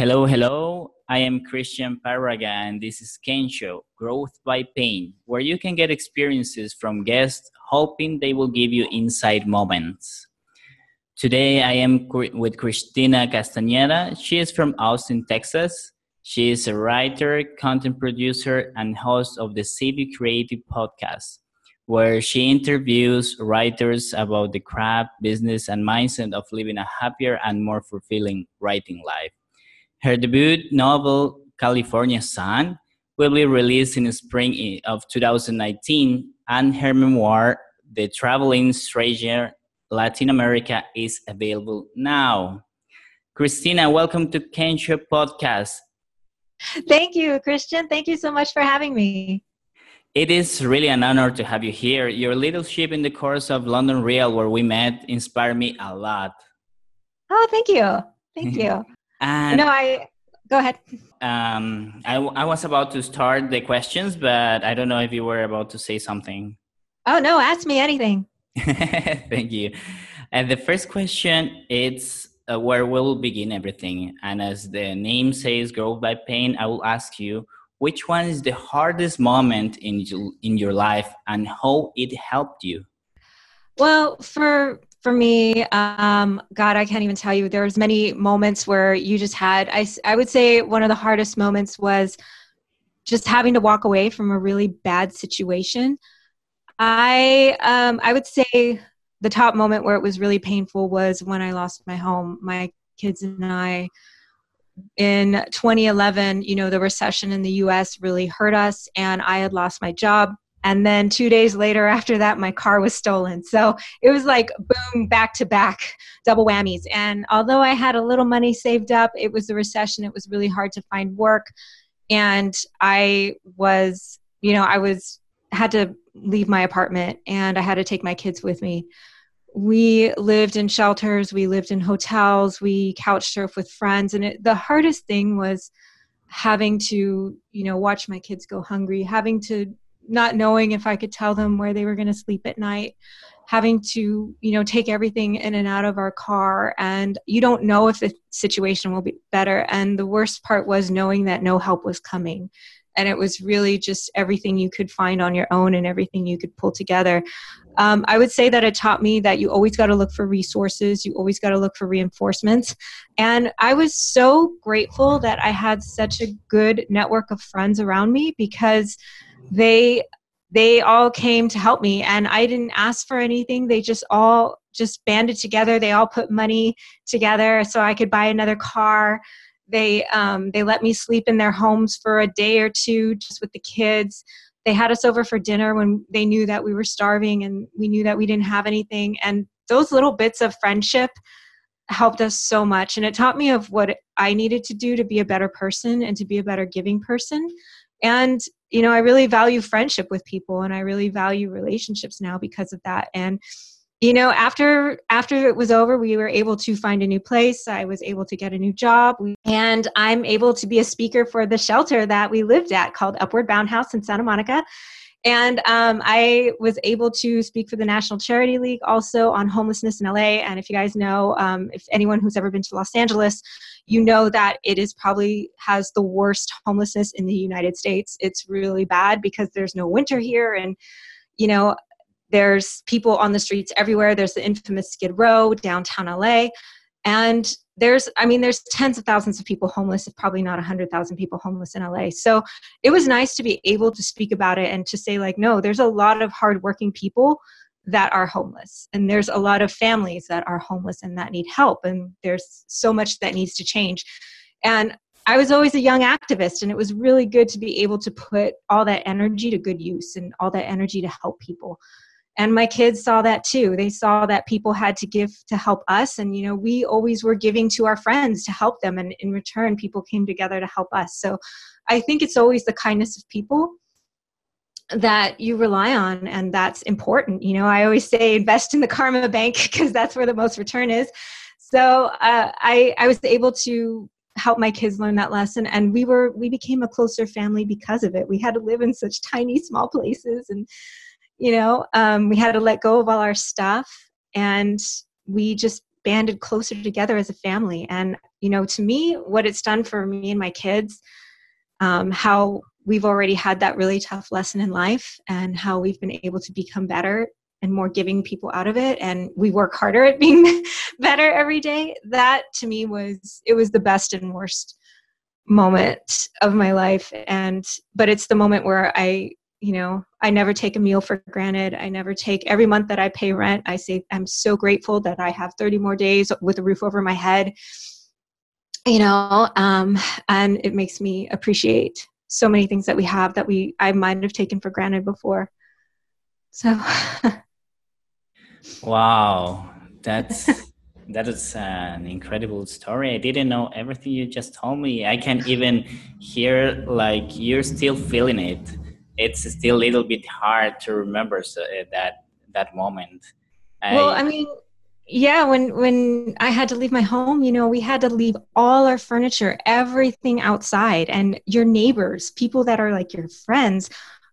Hello, hello. I am Christian Parraga, and this is Kensho Growth by Pain, where you can get experiences from guests, hoping they will give you inside moments. Today, I am with Cristina Castañeda. She is from Austin, Texas. She is a writer, content producer, and host of the Savvy Creative podcast, where she interviews writers about the craft, business, and mindset of living a happier and more fulfilling writing life. Her debut novel, California Sun, will be released in the spring of 2019, and her memoir, The Traveling Stranger Latin America, is available now. Christina, welcome to Kensho Podcast. Thank you, Christian. Thank you so much for having me. It is really an honor to have you here. Your leadership in the course of London Real, where we met, inspired me a lot. Oh, thank you. Thank you. And no, I go ahead. Um, I, I was about to start the questions, but I don't know if you were about to say something. Oh no, ask me anything. Thank you. And the first question is uh, where we'll begin everything. And as the name says, growth by pain, I will ask you which one is the hardest moment in in your life and how it helped you. Well, for for me um, god i can't even tell you. There's many moments where you just had I, I would say one of the hardest moments was just having to walk away from a really bad situation. I um, i would say the top moment where it was really painful was when i lost my home my kids and i. In 2011 you know the recession in the us really hurt us and i had lost my job and then two days later after that my car was stolen. So it was like boom back to back double whammies. And although i had a little money saved up it was the recession. It was really hard to find work. And i was you know i was had to leave my apartment and i had to take my kids with me. We lived in shelters. We lived in hotels. We couch surf with friends. And it, the hardest thing was having to you know watch my kids go hungry having to not knowing if I could tell them where they were going to sleep at night, having to, you know, take everything in and out of our car. And you don't know if the situation will be better. And the worst part was knowing that no help was coming. And it was really just everything you could find on your own and everything you could pull together. Um, I would say that it taught me that you always got to look for resources, you always got to look for reinforcements. And I was so grateful that I had such a good network of friends around me because they they all came to help me and i didn't ask for anything. They just all just banded together. They all put money together so i could buy another car. They um, they let me sleep in their homes for a day or two just with the kids. They had us over for dinner when they knew that we were starving and we knew that we didn't have anything and those little bits of friendship helped us so much and it taught me of what i needed to do to be a better person and to be a better giving person and you know i really value friendship with people and i really value relationships now because of that. And you know after after it was over we were able to find a new place. I was able to get a new job. And i'm able to be a speaker for the shelter that we lived at called upward bound house in santa monica and um, I was able to speak for the National Charity League also on homelessness in LA. And if you guys know, um, if anyone who's ever been to Los Angeles, you know that it is probably has the worst homelessness in the United States. It's really bad because there's no winter here. And, you know, there's people on the streets everywhere. There's the infamous Skid Row, downtown LA. And there's i mean there's tens of thousands of people homeless if probably not 100000 people homeless in la so it was nice to be able to speak about it and to say like no there's a lot of hardworking people that are homeless and there's a lot of families that are homeless and that need help and there's so much that needs to change. And i was always a young activist and it was really good to be able to put all that energy to good use and all that energy to help people and my kids saw that too. They saw that people had to give to help us. And you know we always were giving to our friends to help them. And in return people came together to help us. So i think it's always the kindness of people that you rely on. And that's important. You know i always say invest in the karma bank because that's where the most return is. So uh, i i was able to help my kids learn that lesson. And we were we became a closer family because of it. We had to live in such tiny small places. And you know um, we had to let go of all our stuff and we just banded closer together as a family. And, you know, to me, what it's done for me and my kids, um, how we've already had that really tough lesson in life and how we've been able to become better and more giving people out of it. And we work harder at being better every day. That to me was it was the best and worst moment of my life. And but it's the moment where i you know i never take a meal for granted i never take every month that i pay rent i say i'm so grateful that i have 30 more days with a roof over my head you know um, and it makes me appreciate so many things that we have that we i might have taken for granted before so wow that's that is an incredible story. I didn't know everything you just told me. I can even hear like you're still feeling it. It's still a little bit hard to remember so, uh, that that moment. I, well, I mean, yeah, when when I had to leave my home, you know, we had to leave all our furniture, everything outside, and your neighbors, people that are like your friends,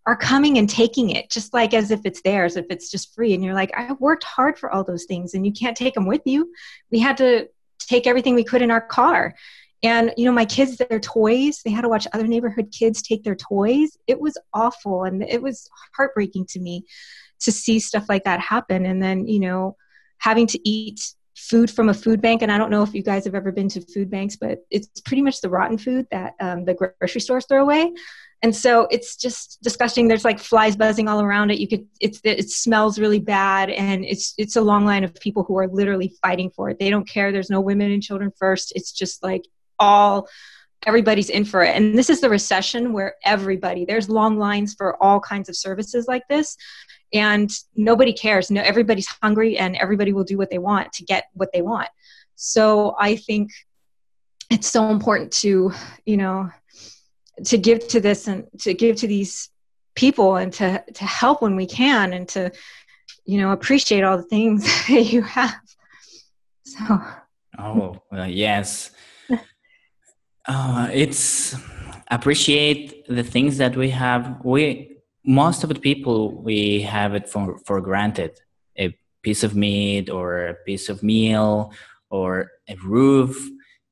are coming and taking it just like as if it's theirs if it's just free and you're like i worked hard for all those things and you can't take them with you we had to take everything we could in our car and you know my kids their toys they had to watch other neighborhood kids take their toys. It was awful and it was heartbreaking to me to see stuff like that happen. And then you know having to eat food from a food bank and i don't know if you guys have ever been to food banks but it's pretty much the rotten food that um, the grocery stores throw away. And so it's just disgusting. There's like flies buzzing all around it. You could it's it smells really bad and it's it's a long line of people who are literally fighting for it. They don't care. There's no women and children first. It's just like all everybody's in for it. And this is the recession where everybody there's long lines for all kinds of services like this. And nobody cares. No everybody's hungry and everybody will do what they want to get what they want. So i think it's so important to you know to give to this and to give to these people and to to help when we can and to you know appreciate all the things that you have. So. Oh well, yes uh, it's appreciate the things that we have. We most of the people we have it for for granted. A piece of meat or a piece of meal or a roof.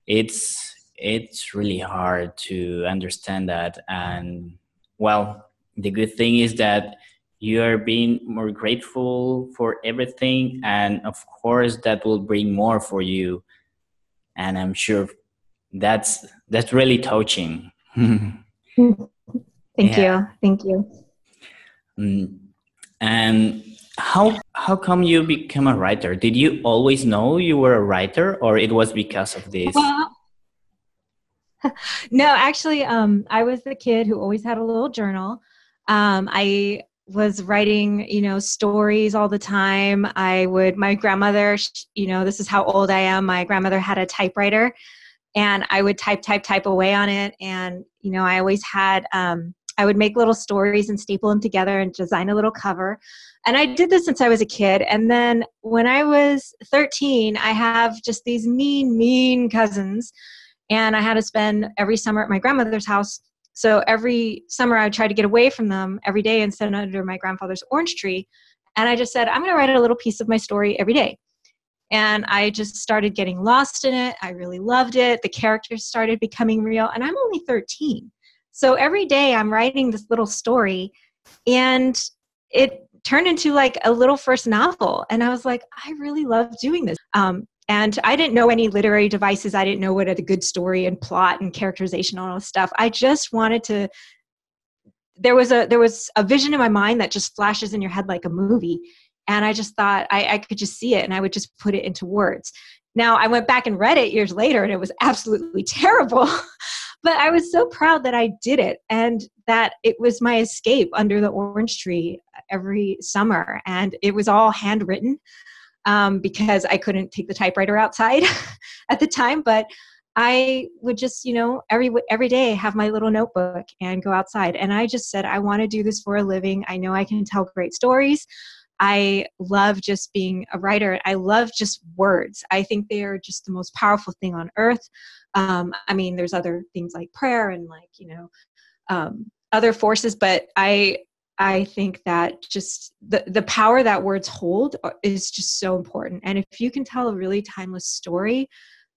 It's it's really hard to understand that. And well the good thing is that you are being more grateful for everything. And of course that will bring more for you. And i'm sure that's that's really touching thank yeah. you thank you mm. and how how come you become a writer did you always know you were a writer or it was because of this well, no, actually, um, I was the kid who always had a little journal. Um, I was writing, you know, stories all the time. I would, my grandmother, you know, this is how old I am. My grandmother had a typewriter and I would type, type, type away on it. And, you know, I always had, um, I would make little stories and staple them together and design a little cover. And I did this since I was a kid. And then when I was 13, I have just these mean, mean cousins and I had to spend every summer at my grandmother's house. So every summer I would try to get away from them every day and sit under my grandfather's orange tree. And I just said, I'm going to write a little piece of my story every day. And I just started getting lost in it. I really loved it. The characters started becoming real. And I'm only 13. So every day I'm writing this little story. And it turned into like a little first novel. And I was like, I really love doing this. Um, and I didn't know any literary devices. I didn't know what a good story and plot and characterization and all this stuff. I just wanted to. There was a there was a vision in my mind that just flashes in your head like a movie, and I just thought I, I could just see it, and I would just put it into words. Now I went back and read it years later, and it was absolutely terrible. but I was so proud that I did it, and that it was my escape under the orange tree every summer, and it was all handwritten um, because I couldn't take the typewriter outside at the time. But I would just, you know, every every day have my little notebook and go outside. And I just said, I want to do this for a living. I know I can tell great stories. I love just being a writer. I love just words. I think they are just the most powerful thing on earth. Um, I mean, there's other things like prayer and like, you know, um, other forces, but I I think that just the, the power that words hold is just so important. And if you can tell a really timeless story,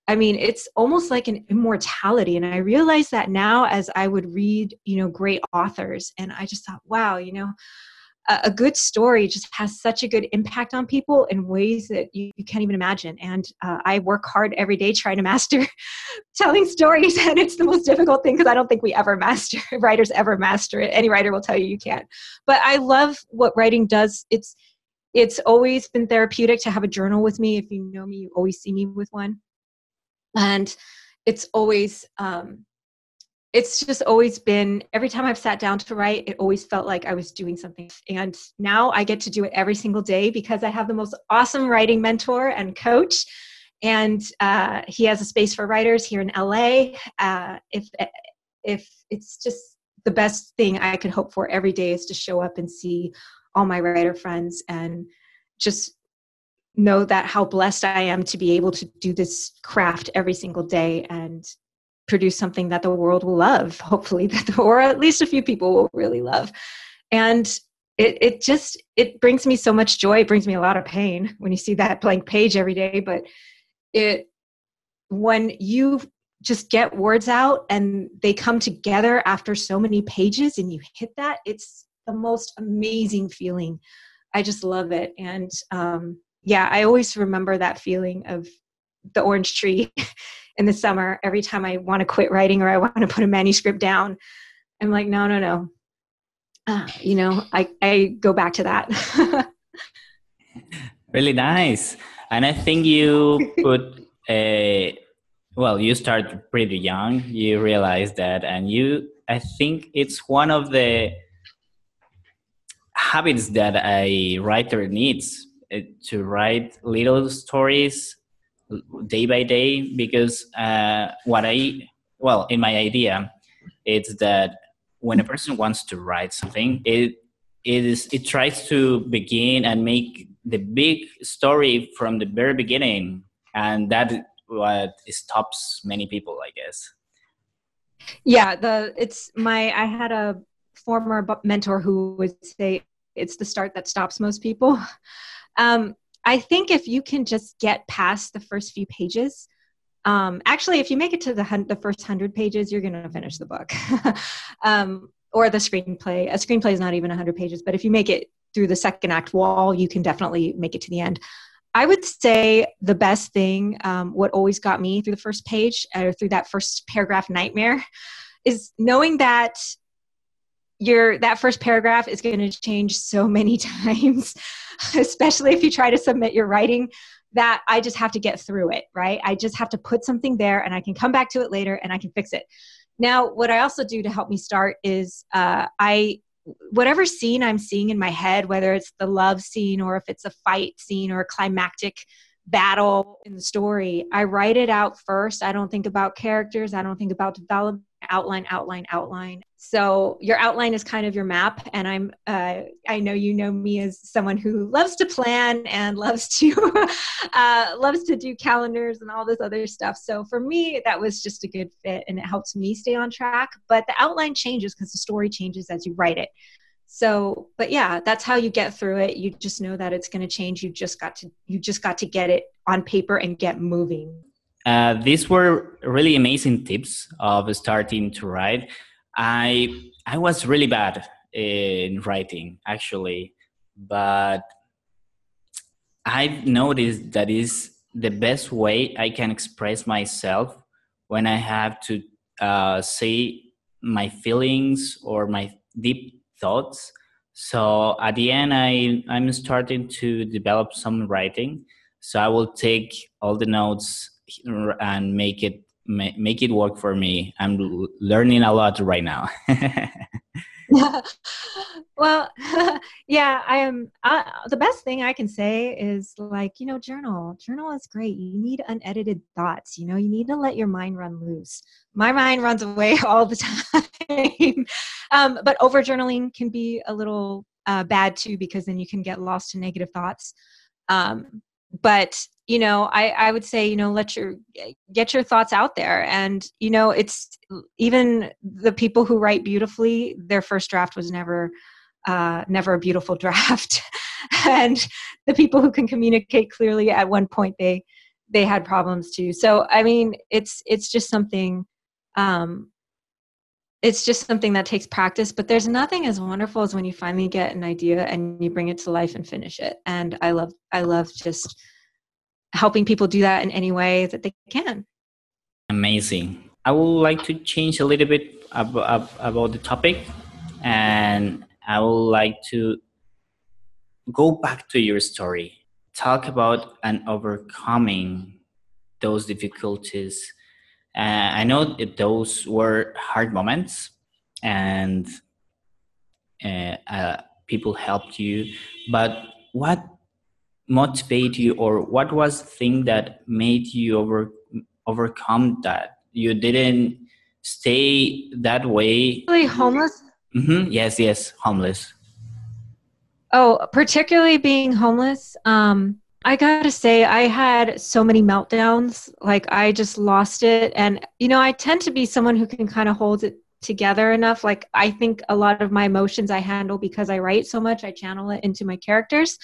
I mean, it's almost like an immortality. And I realize that now as I would read, you know, great authors. And I just thought, wow, you know, a, good story just has such a good impact on people in ways that you, you can't even imagine. And uh, I work hard every day trying to master telling stories, and it's the most difficult thing because I don't think we ever master writers ever master it. Any writer will tell you you can't. But I love what writing does. It's it's always been therapeutic to have a journal with me. If you know me, you always see me with one, and it's always um, it's just always been every time I've sat down to write, it always felt like I was doing something. And now I get to do it every single day because I have the most awesome writing mentor and coach. And uh, he has a space for writers here in LA. Uh, if if it's just the best thing I could hope for every day is to show up and see all my writer friends and just know that how blessed I am to be able to do this craft every single day and produce something that the world will love hopefully that the, or at least a few people will really love. And it, it just it brings me so much joy. It brings me a lot of pain when you see that blank page every day but it when you just get words out and they come together after so many pages and you hit that it's the most amazing feeling. I just love it. And um, yeah i always remember that feeling of the orange tree in the summer every time I want to quit writing or I want to put a manuscript down. I'm like, no, no, no. Uh, you know, I, I go back to that. really nice. And I think you put a, well, you start pretty young. You realize that. And you, I think it's one of the habits that a writer needs uh, to write little stories day by day because uh, what I well in my idea it's that when a person wants to write something it it is it tries to begin and make the big story from the very beginning and that what stops many people i guess. Yeah the it's my i had a former mentor who would say it's the start that stops most people. Um, I think if you can just get past the first few pages, um, actually, if you make it to the, hun- the first hundred pages, you're going to finish the book, um, or the screenplay. A screenplay is not even hundred pages, but if you make it through the second act wall, you can definitely make it to the end. I would say the best thing, um, what always got me through the first page or through that first paragraph nightmare, is knowing that your that first paragraph is going to change so many times especially if you try to submit your writing that i just have to get through it right? I just have to put something there and i can come back to it later and i can fix it. Now what i also do to help me start is uh, i whatever scene i'm seeing in my head whether it's the love scene or if it's a fight scene or a climactic battle in the story i write it out first. I don't think about characters. I don't think about development outline outline outline. So your outline is kind of your map and i'm uh, i know you know me as someone who loves to plan and loves to uh, loves to do calendars and all this other stuff. So for me that was just a good fit and it helps me stay on track. But the outline changes because the story changes as you write it. So but yeah that's how you get through it. You just know that it's going to change. You just got to you just got to get it on paper and get moving uh, these were really amazing tips of starting to write. I I was really bad in writing actually, but I've noticed that is the best way I can express myself when I have to uh, say my feelings or my deep thoughts. So at the end, I I'm starting to develop some writing. So I will take all the notes and make it make it work for me. I'm learning a lot right now. well, yeah, I am. Uh, the best thing I can say is like, you know, journal. Journal is great. You need unedited thoughts. You know, you need to let your mind run loose. My mind runs away all the time. um, but over journaling can be a little uh, bad too, because then you can get lost in negative thoughts. Um, but you know I, I would say you know let your get your thoughts out there and you know it's even the people who write beautifully their first draft was never uh, never a beautiful draft. and the people who can communicate clearly at one point they they had problems too. So I mean, it's it's just something. Um, it's just something that takes practice but there's nothing as wonderful as when you finally get an idea and you bring it to life and finish it. And i love i love just helping people do that in any way that they can. Amazing. I would like to change a little bit about, about the topic and i would like to go back to your story. Talk about and overcoming those difficulties uh, i know those were hard moments and uh, uh, people helped you but what motivated you or what was the thing that made you over overcome that? You didn't stay that way? Really homeless? Mm-hmm. yes yes homeless. Oh particularly being homeless um I gotta say, I had so many meltdowns. Like, I just lost it. And, you know, I tend to be someone who can kind of hold it together enough. Like, I think a lot of my emotions I handle because I write so much, I channel it into my characters.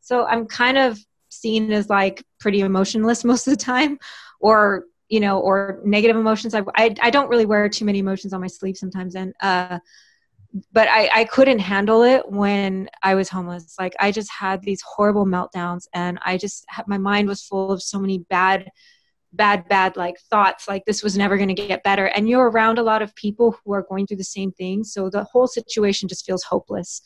So I'm kind of seen as like pretty emotionless most of the time, or, you know, or negative emotions. I, I, I don't really wear too many emotions on my sleeve sometimes. And, uh, but I, I couldn't handle it when I was homeless. Like I just had these horrible meltdowns and I just had, my mind was full of so many bad, bad, bad like thoughts like this was never going to get better. And you're around a lot of people who are going through the same thing. So the whole situation just feels hopeless.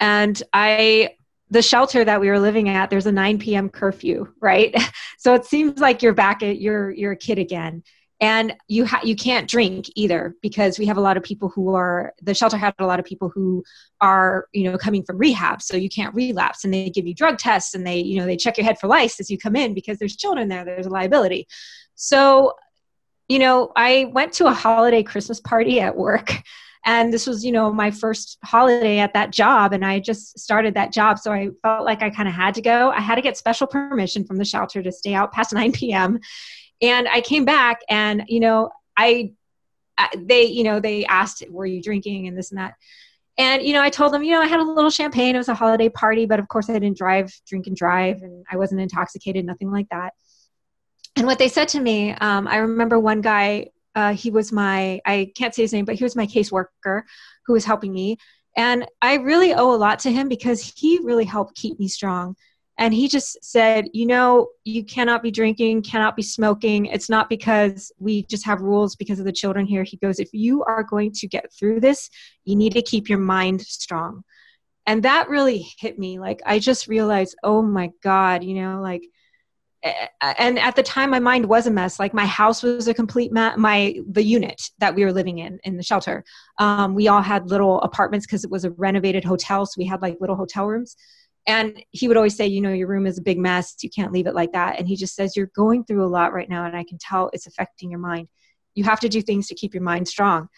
And I, the shelter that we were living at, there's a 9 p.m. curfew, right? so it seems like you're back at, you're, you're a kid again and you ha- you can't drink either because we have a lot of people who are the shelter had a lot of people who are you know coming from rehab. So you can't relapse and they give you drug tests and they you know they check your head for lice as you come in because there's children there there's a liability. So you know i went to a holiday christmas party at work and this was you know my first holiday at that job and i just started that job. So i felt like i kind of had to go. I had to get special permission from the shelter to stay out past 9 p.m and I came back and, you know, I, they, you know, they asked, were you drinking and this and that. And, you know, I told them, you know, I had a little champagne. It was a holiday party, but of course I didn't drive, drink and drive, and I wasn't intoxicated, nothing like that. And what they said to me, um, I remember one guy, uh, he was my, I can't say his name, but he was my caseworker who was helping me. And I really owe a lot to him because he really helped keep me strong and he just said you know you cannot be drinking cannot be smoking. It's not because we just have rules because of the children here. He goes if you are going to get through this you need to keep your mind strong. And that really hit me. Like i just realized oh my god you know like and at the time my mind was a mess. Like my house was a complete mess my the unit that we were living in in the shelter. Um, we all had little apartments because it was a renovated hotel so we had like little hotel rooms and he would always say you know your room is a big mess. You can't leave it like that. And he just says you're going through a lot right now and i can tell it's affecting your mind. You have to do things to keep your mind strong.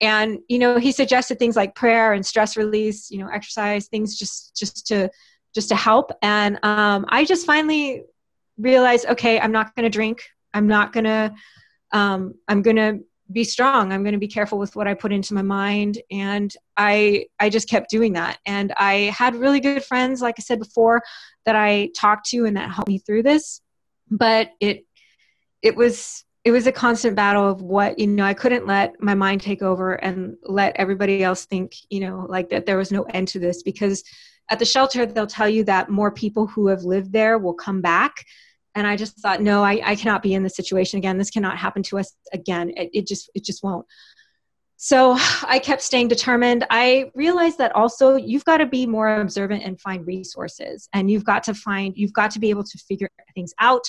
And you know he suggested things like prayer and stress release you know exercise things just just to just to help. And um, i just finally realized okay i'm not going to drink. I'm not going to um, i'm going to be strong. I'm going to be careful with what i put into my mind. And i i just kept doing that. And i had really good friends like i said before that i talked to and that helped me through this. But it it was it was a constant battle of what you know i couldn't let my mind take over and let everybody else think you know like that there was no end to this. Because at the shelter they'll tell you that more people who have lived there will come back and i just thought no I, I cannot be in this situation again. This cannot happen to us again. It, it just it just won't. So i kept staying determined. I realized that also you've got to be more observant and find resources. And you've got to find you've got to be able to figure things out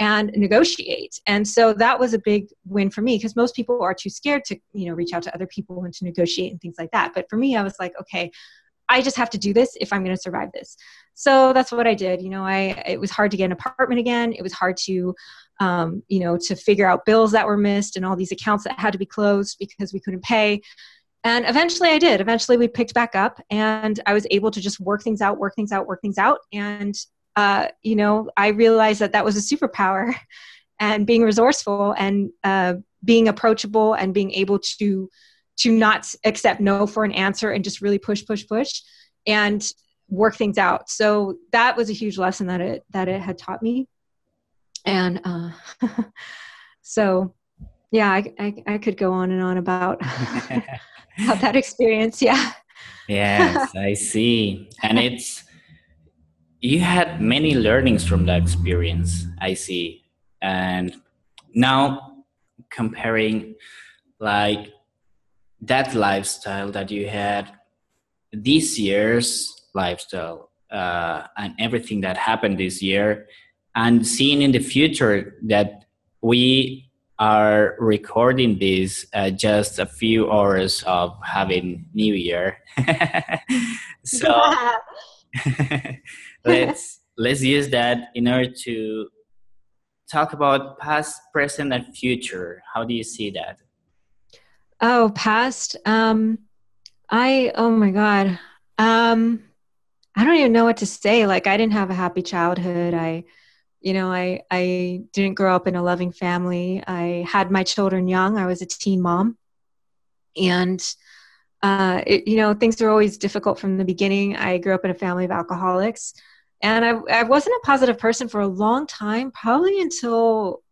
and negotiate. And so that was a big win for me because most people are too scared to you know reach out to other people and to negotiate and things like that. But for me i was like okay I just have to do this if I'm going to survive this. So that's what I did. You know, I it was hard to get an apartment again. It was hard to, um, you know, to figure out bills that were missed and all these accounts that had to be closed because we couldn't pay. And eventually I did. Eventually we picked back up and I was able to just work things out, work things out, work things out. And, uh, you know, I realized that that was a superpower and being resourceful and uh, being approachable and being able to to not accept no for an answer and just really push push push and work things out. So that was a huge lesson that it that it had taught me. And uh, so yeah I, I, I could go on and on about about that experience. Yeah. Yes i see. And it's you had many learnings from that experience i see. And now comparing like that lifestyle that you had this year's lifestyle uh, and everything that happened this year and seeing in the future that we are recording this uh, just a few hours of having new year. So let's let's use that in order to talk about past present and future. How do you see that Oh, past. Um, I oh my god. Um, I don't even know what to say. Like I didn't have a happy childhood. I, you know, I I didn't grow up in a loving family. I had my children young. I was a teen mom, and uh, it, you know, things were always difficult from the beginning. I grew up in a family of alcoholics, and I I wasn't a positive person for a long time. Probably until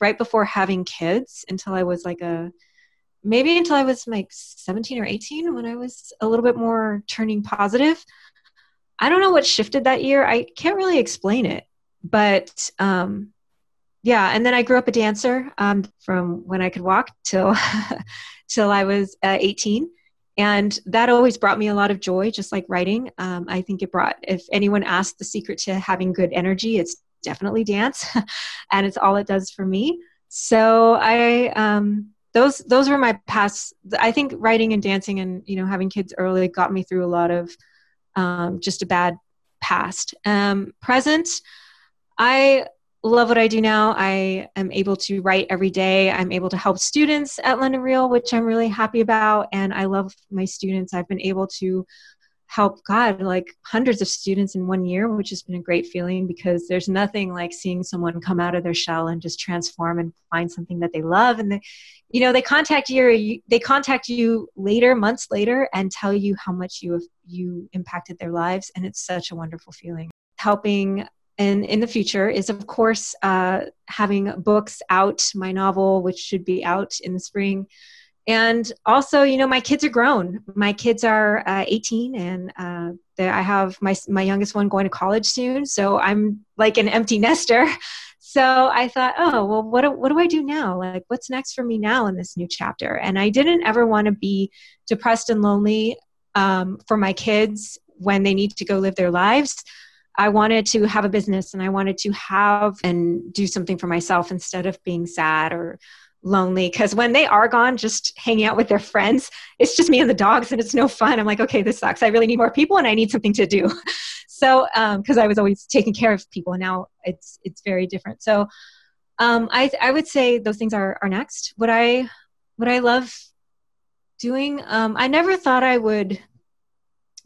right before having kids, until I was like a maybe until I was like 17 or 18 when I was a little bit more turning positive. I don't know what shifted that year. I can't really explain it. But um, yeah, and then I grew up a dancer um, from when I could walk till till I was uh, 18. And that always brought me a lot of joy, just like writing. Um, I think it brought, if anyone asked the secret to having good energy, it's definitely dance. and it's all it does for me. So I, um, those those were my past i think writing and dancing and you know having kids early got me through a lot of um, just a bad past. Um, present i love what i do now. I am able to write every day. I'm able to help students at london real which i'm really happy about. And i love my students. I've been able to help God like hundreds of students in one year, which has been a great feeling because there's nothing like seeing someone come out of their shell and just transform and find something that they love. And they, you know, they contact you, they contact you later, months later, and tell you how much you have you impacted their lives, and it's such a wonderful feeling. Helping and in the future is of course uh, having books out my novel which should be out in the spring and also you know my kids are grown. My kids are uh, 18 and uh, i have my, my youngest one going to college soon. So i'm like an empty nester. So i thought oh well what do, what do i do now? Like what's next for me now in this new chapter? And i didn't ever want to be depressed and lonely um, for my kids when they need to go live their lives. I wanted to have a business and I wanted to have and do something for myself instead of being sad or lonely because when they are gone just hanging out with their friends it's just me and the dogs and it's no fun. I'm like okay this sucks. I really need more people and i need something to do. So because um, i was always taking care of people and now it's it's very different. So um, I, I would say those things are, are next. What i what i love doing um, i never thought i would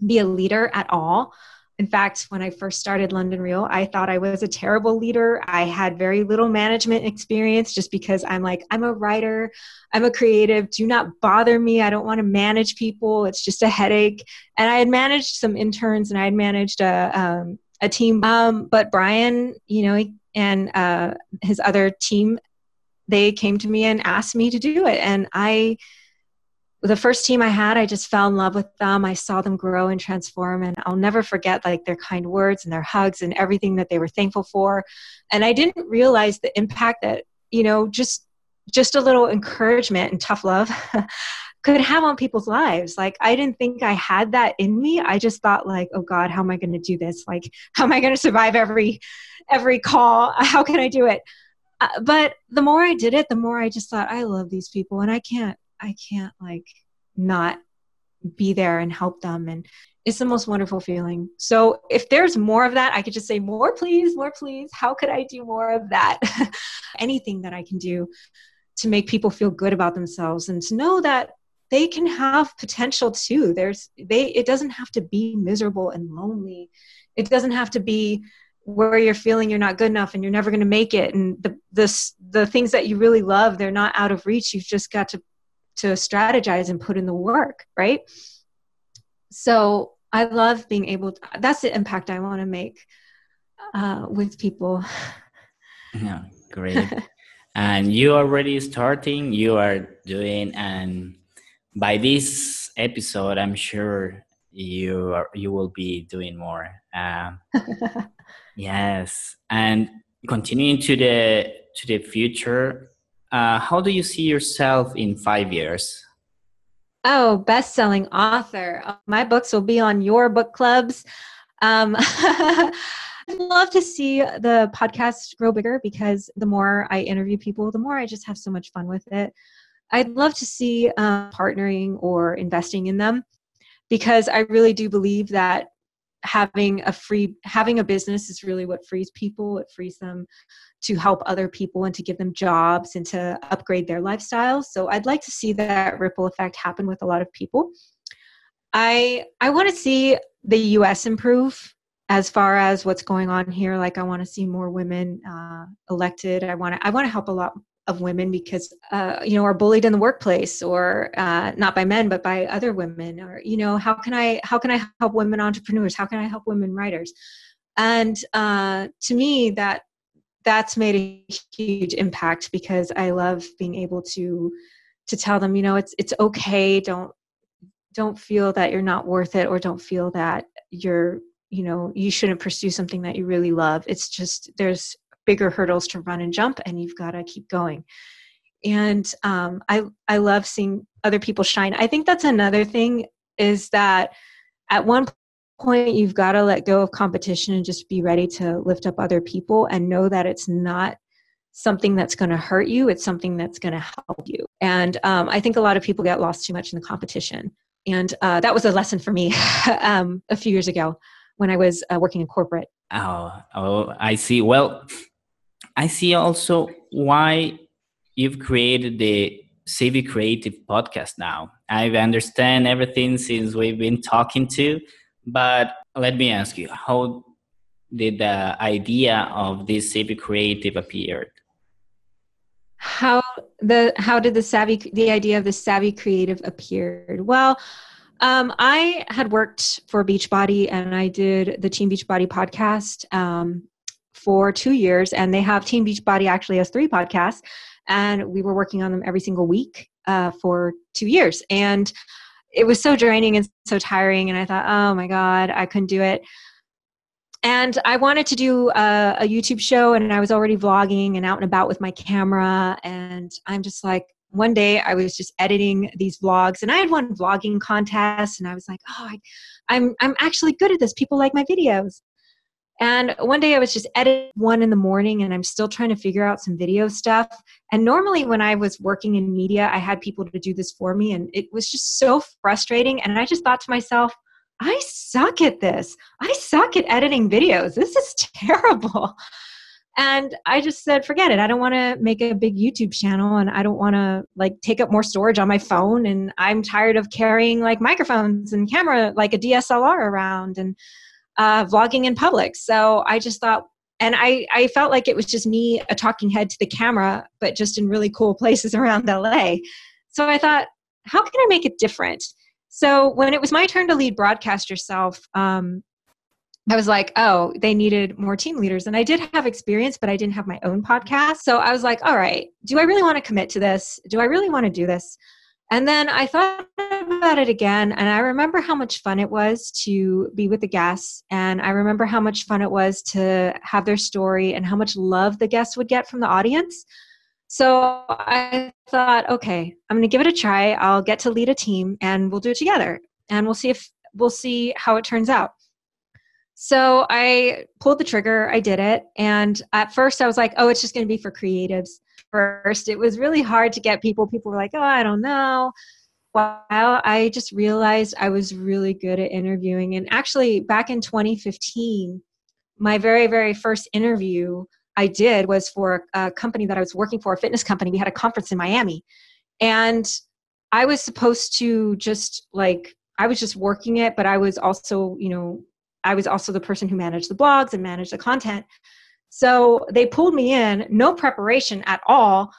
be a leader at all in fact, when I first started London Real, I thought I was a terrible leader. I had very little management experience just because I'm like, I'm a writer, I'm a creative, do not bother me. I don't want to manage people, it's just a headache. And I had managed some interns and I had managed a, um, a team. Um, but Brian, you know, and uh, his other team, they came to me and asked me to do it. And I, the first team I had, I just fell in love with them. I saw them grow and transform, and I'll never forget like their kind words and their hugs and everything that they were thankful for. And I didn't realize the impact that you know just just a little encouragement and tough love could have on people's lives. Like I didn't think I had that in me. I just thought like, oh God, how am I going to do this? Like, how am I going to survive every every call? How can I do it? Uh, but the more I did it, the more I just thought, I love these people, and I can't I can't like not be there and help them and it's the most wonderful feeling. So if there's more of that, I could just say more please, more please. How could I do more of that? Anything that I can do to make people feel good about themselves and to know that they can have potential too. There's they it doesn't have to be miserable and lonely. It doesn't have to be where you're feeling you're not good enough and you're never going to make it and the this the things that you really love they're not out of reach you've just got to to strategize and put in the work right? So i love being able to that's the impact i want to make uh, with people. Yeah great. And you already starting you are doing and by this episode i'm sure you are you will be doing more uh, yes. And continuing to the to the future uh, how do you see yourself in five years oh best-selling author my books will be on your book clubs um, I'd love to see the podcast grow bigger because the more I interview people, the more I just have so much fun with it. I'd love to see uh, partnering or investing in them because I really do believe that having a free having a business is really what frees people. It frees them to help other people and to give them jobs and to upgrade their lifestyles. So I'd like to see that ripple effect happen with a lot of people. I I want to see the US improve as far as what's going on here like i want to see more women uh, elected i want to i want to help a lot of women because uh, you know are bullied in the workplace or uh, not by men but by other women or you know how can i how can i help women entrepreneurs how can i help women writers and uh, to me that that's made a huge impact because i love being able to to tell them you know it's it's okay. Don't don't feel that you're not worth it or don't feel that you're you know you shouldn't pursue something that you really love. It's just there's bigger hurdles to run and jump and you've got to keep going. And um, i i love seeing other people shine. I think that's another thing is that at one point you've got to let go of competition and just be ready to lift up other people and know that it's not something that's going to hurt you it's something that's going to help you and um, i think a lot of people get lost too much in the competition and uh, that was a lesson for me um, a few years ago when I was uh, working in corporate. Oh, oh, I see. Well, I see also why you've created the Savvy Creative podcast now. I understand everything since we've been talking to, but let me ask you, how did the idea of this Savvy Creative appear? How the how did the savvy the idea of the savvy creative appeared? Well, um, I had worked for Beachbody and I did the Team Beachbody podcast um, for two years, and they have Team Beachbody actually has three podcasts, and we were working on them every single week uh, for two years, and it was so draining and so tiring, and I thought, oh my god, I couldn't do it. And I wanted to do a, a YouTube show, and I was already vlogging and out and about with my camera, and I'm just like, one day I was just editing these vlogs and I had won vlogging contests and I was like, oh, I, I'm, I'm actually good at this. People like my videos. And one day I was just editing one in the morning and I'm still trying to figure out some video stuff. And normally when I was working in media, I had people to do this for me and it was just so frustrating. And I just thought to myself, I suck at this. I suck at editing videos. This is terrible. And I just said, forget it. I don't want to make a big YouTube channel and I don't want to like take up more storage on my phone. And I'm tired of carrying like microphones and camera, like a DSLR around and uh, vlogging in public. So I just thought, and I, I felt like it was just me, a talking head to the camera, but just in really cool places around LA. So I thought, how can I make it different? So when it was my turn to lead broadcast yourself, um, I was like, oh, they needed more team leaders. And I did have experience, but I didn't have my own podcast. So I was like, all right, do I really want to commit to this? Do I really want to do this? And then I thought about it again, and I remember how much fun it was to be with the guests. And I remember how much fun it was to have their story and how much love the guests would get from the audience. So I thought, okay, I'm going to give it a try. I'll get to lead a team and we'll do it together. And we'll see if we'll see how it turns out. So I pulled the trigger, I did it. And at first I was like, oh, it's just going to be for creatives. First, it was really hard to get people. People were like, oh, I don't know. Well, I just realized I was really good at interviewing. And actually, back in 2015, my very, very first interview I did was for a company that I was working for, a fitness company. We had a conference in Miami. And I was supposed to just like, I was just working it, but I was also, you know, I was also the person who managed the blogs and managed the content. So they pulled me in, no preparation at all.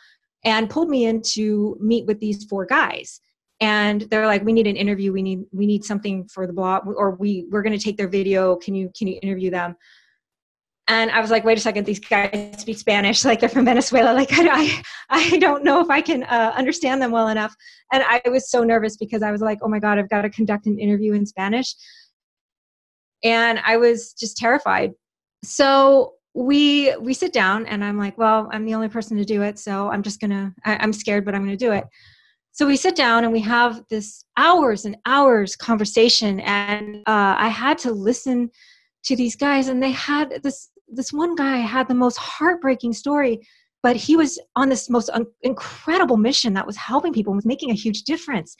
and pulled me in to meet with these four guys. And they're like we need an interview. We need we need something for the blog or we we're going to take their video. Can you can you interview them? And i was like wait a second. These guys speak spanish. Like they're from venezuela. Like i i I don't know if i can uh, understand them well enough. And i was so nervous because i was like oh my god i've got to conduct an interview in spanish. And i was just terrified. So we we sit down and i'm like well i'm the only person to do it so i'm just gonna I, i'm scared but i'm gonna do it. So we sit down and we have this hours and hours conversation and uh, i had to listen to these guys and they had this this one guy had the most heartbreaking story but he was on this most un- incredible mission that was helping people and was making a huge difference.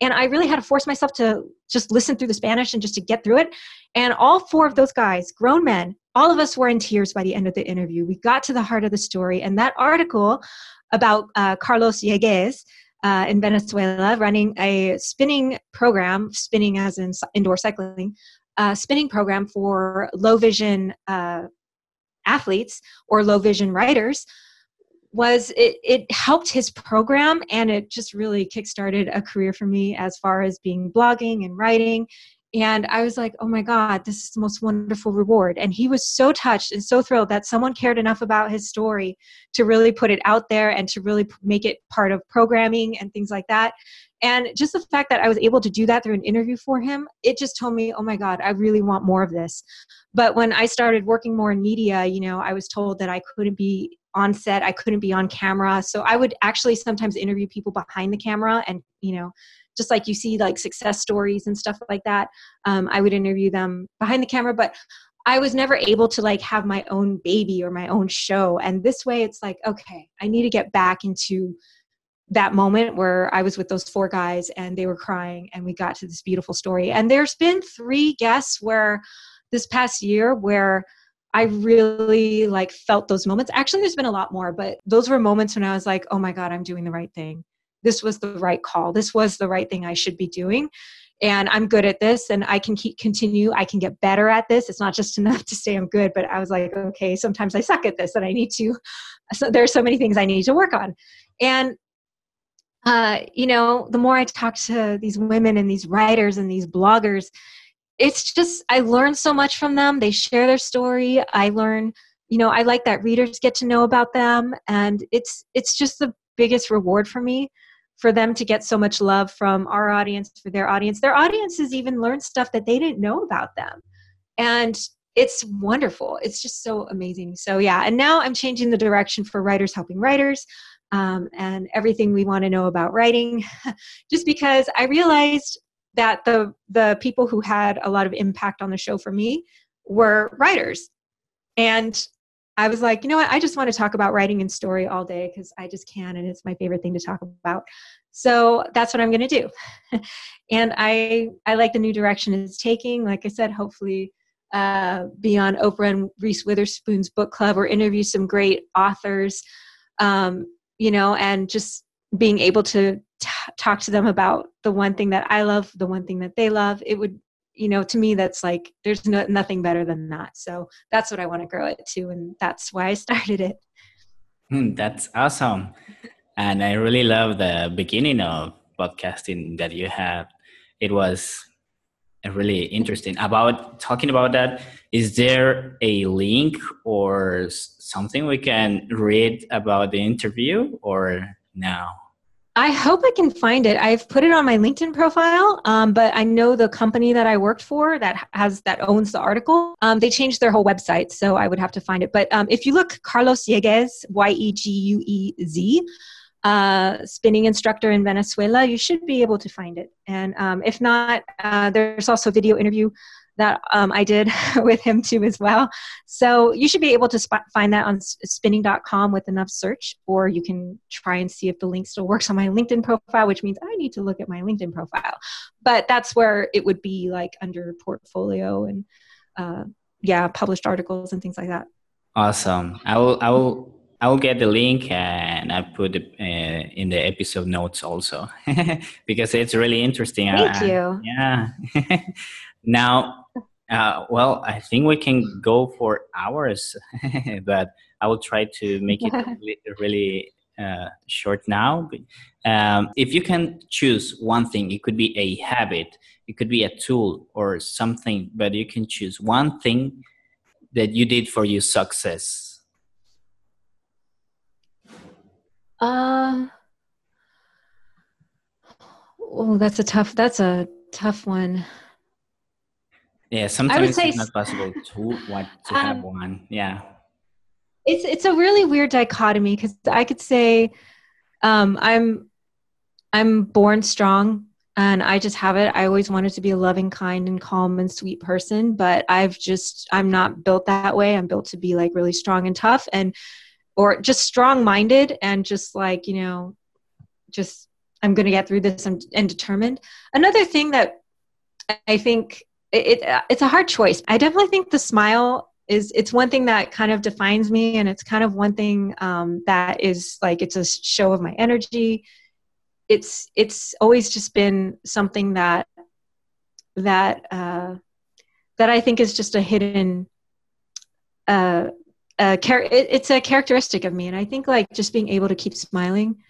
And i really had to force myself to just listen through the spanish and just to get through it. And all four of those guys grown men all of us were in tears by the end of the interview. We got to the heart of the story and that article about uh, carlos Yeguez uh, in Venezuela running a spinning program, spinning as in indoor cycling, uh, spinning program for low vision uh, athletes or low vision riders was it, it helped his program and it just really kickstarted a career for me as far as being blogging and writing and I was like, oh my God, this is the most wonderful reward. And he was so touched and so thrilled that someone cared enough about his story to really put it out there and to really make it part of programming and things like that. And just the fact that I was able to do that through an interview for him, it just told me, oh my God, I really want more of this. But when I started working more in media, you know, I was told that I couldn't be on set, I couldn't be on camera. So I would actually sometimes interview people behind the camera and, you know, just like you see like success stories and stuff like that um, i would interview them behind the camera but i was never able to like have my own baby or my own show. And this way it's like okay i need to get back into that moment where i was with those four guys and they were crying and we got to this beautiful story. And there's been three guests where this past year where I really like felt those moments. Actually, there's been a lot more, but those were moments when I was like, oh my God, I'm doing the right thing this was the right call. This was the right thing i should be doing. And i'm good at this and i can keep continue. I can get better at this. It's not just enough to say i'm good but i was like okay sometimes i suck at this and i need to so there's so many things i need to work on. And uh, you know the more i talk to these women and these writers and these bloggers it's just i learn so much from them. They share their story. I learn you know i like that readers get to know about them and it's it's just the biggest reward for me for them to get so much love from our audience for their audience. Their audiences even learn stuff that they didn't know about them. And it's wonderful. It's just so amazing. So yeah. And now i'm changing the direction for writers helping writers um, and everything we want to know about writing. Just because i realized that the the people who had a lot of impact on the show for me were writers. And I was like, you know what? I just want to talk about writing and story all day because I just can, and it's my favorite thing to talk about. So that's what I'm going to do. and I I like the new direction it's taking. Like I said, hopefully uh, be on Oprah and Reese Witherspoon's book club or interview some great authors, um, you know, and just being able to t- talk to them about the one thing that I love, the one thing that they love. It would you know to me that's like there's no, nothing better than that. So that's what i want to grow it to and that's why i started it. Mm, that's awesome. And i really love the beginning of podcasting that you had. It was really interesting about talking about that is there a link or something we can read about the interview or no I hope I can find it. I've put it on my LinkedIn profile, um, but I know the company that I worked for that has that owns the article. Um, they changed their whole website, so I would have to find it. But um, if you look, Carlos Yeguez, Y E G U E Z, uh, spinning instructor in Venezuela, you should be able to find it. And um, if not, uh, there's also a video interview that um, I did with him too as well. So you should be able to sp- find that on spinning.com with enough search, or you can try and see if the link still works on my LinkedIn profile, which means I need to look at my LinkedIn profile. But that's where it would be like under portfolio and uh, yeah, published articles and things like that. Awesome. I will. I will. I will get the link and I put it uh, in the episode notes also because it's really interesting. Thank uh, you. Yeah. now, uh, well, I think we can go for hours, but I will try to make it really, really uh, short now. Um, if you can choose one thing, it could be a habit, it could be a tool or something, but you can choose one thing that you did for your success. Uh, oh, that's a tough. That's a tough one. Yeah, sometimes it's not possible to want to um, have one. Yeah it's it's a really weird dichotomy because I could say um, I'm I'm born strong and I just have it. I always wanted to be a loving, kind, and calm and sweet person, but I've just I'm not built that way. I'm built to be like really strong and tough and or just strong minded and just like, you know, just I'm going to get through this and, and determined. Another thing that I think it, it, it's a hard choice. I definitely think the smile is it's one thing that kind of defines me and it's kind of one thing um, that is like it's a show of my energy it's it's always just been something that that uh, that I think is just a hidden uh, a char- it, it's a characteristic of me and I think like just being able to keep smiling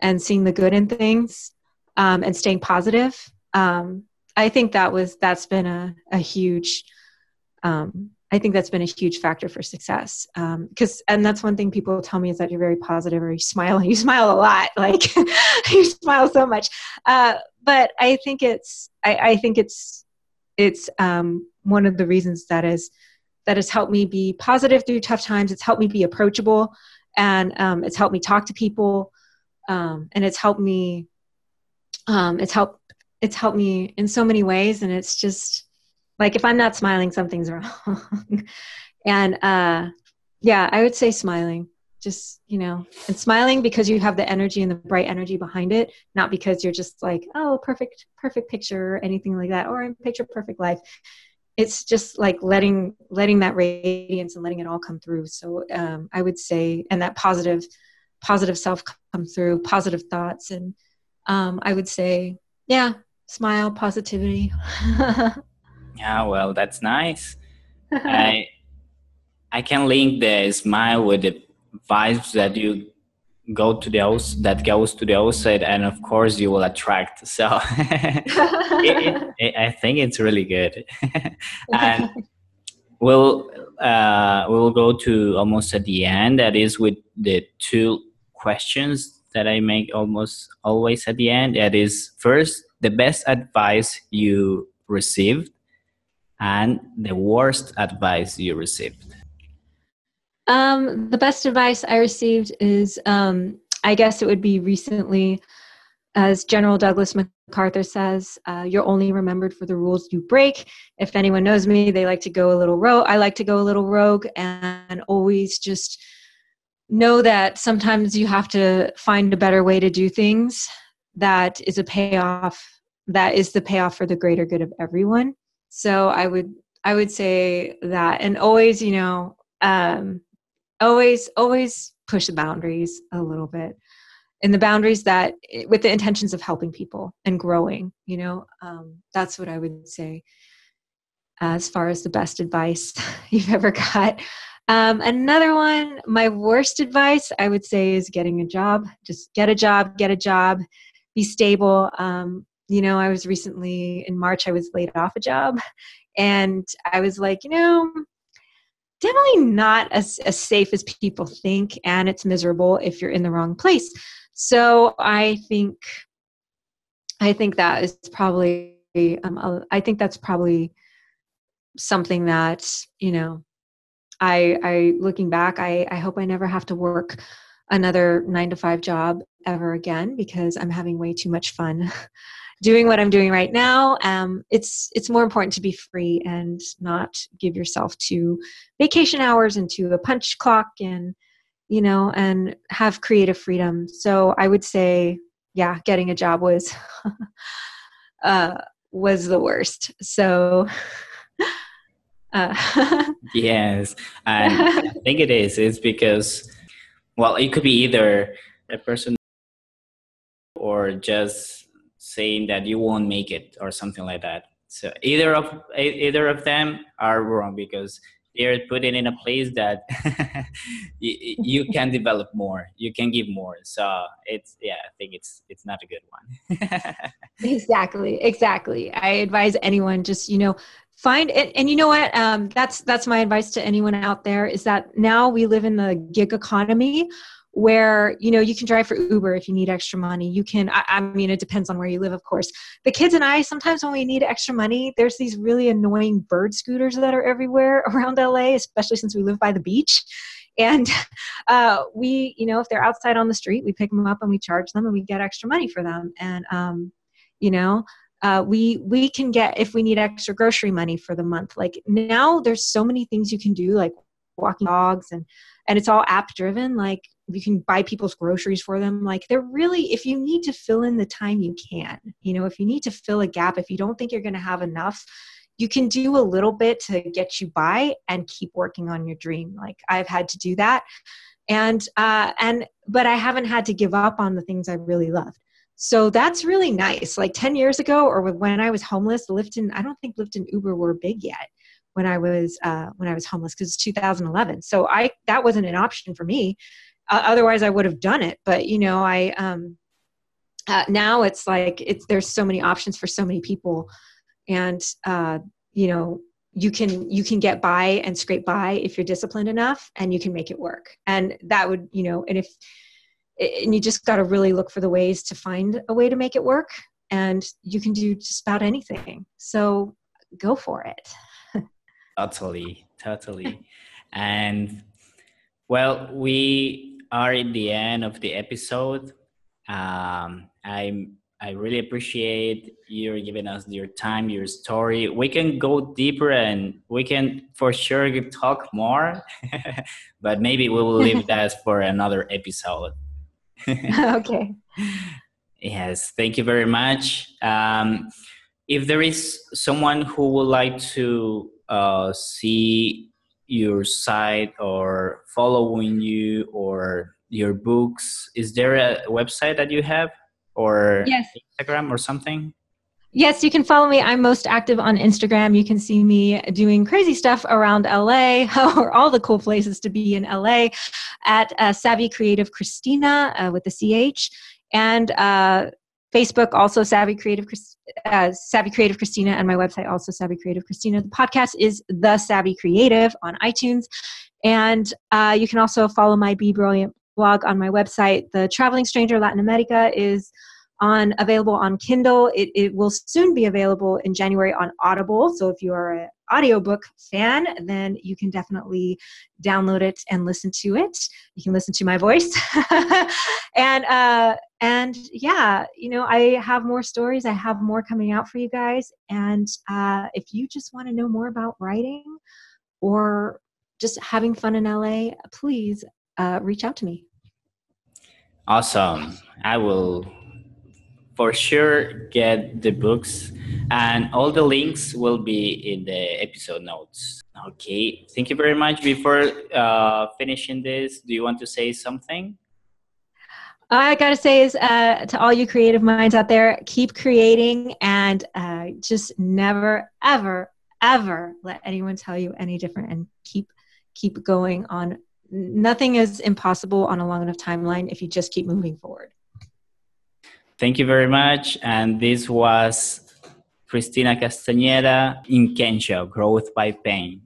and seeing the good in things um, and staying positive um, I think that was that's been a, a huge um, I think that's been a huge factor for success. Because, um, and that's one thing people tell me is that you're very positive or you smile. You smile a lot, like you smile so much. Uh, but I think it's, I, I think it's, it's um, one of the reasons that is that has helped me be positive through tough times. It's helped me be approachable, and um, it's helped me talk to people, um, and it's helped me. Um, it's helped. It's helped me in so many ways, and it's just like if i'm not smiling something's wrong. And uh yeah i would say smiling just you know and smiling because you have the energy and the bright energy behind it not because you're just like oh perfect perfect picture or anything like that or in picture perfect life. It's just like letting letting that radiance and letting it all come through. So um, i would say and that positive positive self come through positive thoughts and um, i would say yeah smile positivity Yeah, well, that's nice. I I can link the smile with the vibes that you go to the house that goes to the outside, and of course you will attract. So it, it, I think it's really good. and we'll uh, we'll go to almost at the end. That is with the two questions that I make almost always at the end. That is first the best advice you received and the worst advice you received? Um, the best advice I received is, um, I guess it would be recently, as General Douglas MacArthur says, uh, you're only remembered for the rules you break. If anyone knows me, they like to go a little rogue. I like to go a little rogue and always just know that sometimes you have to find a better way to do things that is a payoff that is the payoff for the greater good of everyone. So i would i would say that and always you know um always always push the boundaries a little bit. And the boundaries that with the intentions of helping people and growing you know um, that's what i would say as far as the best advice you've ever got. Um, another one my worst advice i would say is getting a job. Just get a job get a job be stable um, you know, I was recently in March, I was laid off a job, and I was like, you know, definitely not as, as safe as people think, and it's miserable if you're in the wrong place. So I think, I think that is probably, um, I think that's probably something that you know, I, I looking back, I, I hope I never have to work another nine to five job ever again because I'm having way too much fun doing what I'm doing right now, um, it's it's more important to be free and not give yourself to vacation hours and to a punch clock and you know and have creative freedom. So I would say, yeah, getting a job was uh, was the worst. So. Uh, yes, I think it is. It's because, well, it could be either a person or just saying that you won't make it or something like that. So either of either of them are wrong because they're put it in a place that you, you can develop more. You can give more. So it's yeah i think it's it's not a good one. Exactly exactly. I advise anyone just you know find and, and you know what um, that's that's my advice to anyone out there is that now we live in the gig economy where you know you can drive for uber if you need extra money. You can I, I, mean it depends on where you live of course. The kids and i sometimes when we need extra money there's these really annoying bird scooters that are everywhere around la especially since we live by the beach. And uh, we you know if they're outside on the street we pick them up and we charge them and we get extra money for them. And um, you know uh, we we can get if we need extra grocery money for the month like now there's so many things you can do like walking dogs and and it's all app driven like you can buy people's groceries for them like they're really if you need to fill in the time you can you know if you need to fill a gap if you don't think you're going to have enough you can do a little bit to get you by and keep working on your dream like i've had to do that. And uh and but i haven't had to give up on the things i really loved so that's really nice. Like 10 years ago or when i was homeless lyft and i don't think lyft and uber were big yet when i was uh when i was homeless because it's 2011 so i that wasn't an option for me. Uh, otherwise i would have done it but you know i um uh, now it's like it's there's so many options for so many people. And uh you know you can you can get by and scrape by if you're disciplined enough and you can make it work. And that would you know and if and you just got to really look for the ways to find a way to make it work and you can do just about anything so go for it totally totally and well we are in the end of the episode. Um, i'm I really appreciate you giving us your time, your story. We can go deeper and we can for sure talk more, but maybe we will leave that for another episode. okay. Yes, thank you very much. Um, if there is someone who would like to uh, see your site or following you or your books is there a website that you have or yes. instagram or something yes you can follow me i'm most active on instagram you can see me doing crazy stuff around la or all the cool places to be in la at uh, savvy creative christina uh, with the ch and uh, Facebook, also Savvy Creative, uh, Savvy Creative Christina, and my website, also Savvy Creative Christina. The podcast is The Savvy Creative on iTunes. And uh, you can also follow my Be Brilliant blog on my website. The Traveling Stranger Latin America is on available on Kindle. It, it will soon be available in January on Audible. So if you are an audiobook fan, then you can definitely download it and listen to it. You can listen to my voice. and uh and yeah, you know, I have more stories. I have more coming out for you guys. And uh if you just want to know more about writing or just having fun in LA, please uh, reach out to me. Awesome. I will for sure get the books and all the links will be in the episode notes. Okay thank you very much. Before uh, finishing this do you want to say something? All i gotta say is uh, to all you creative minds out there keep creating and uh, just never ever ever let anyone tell you any different and keep keep going on. Nothing is impossible on a long enough timeline if you just keep moving forward Thank you very much. And this was Christina Castañeda in Kensho, Growth by Pain.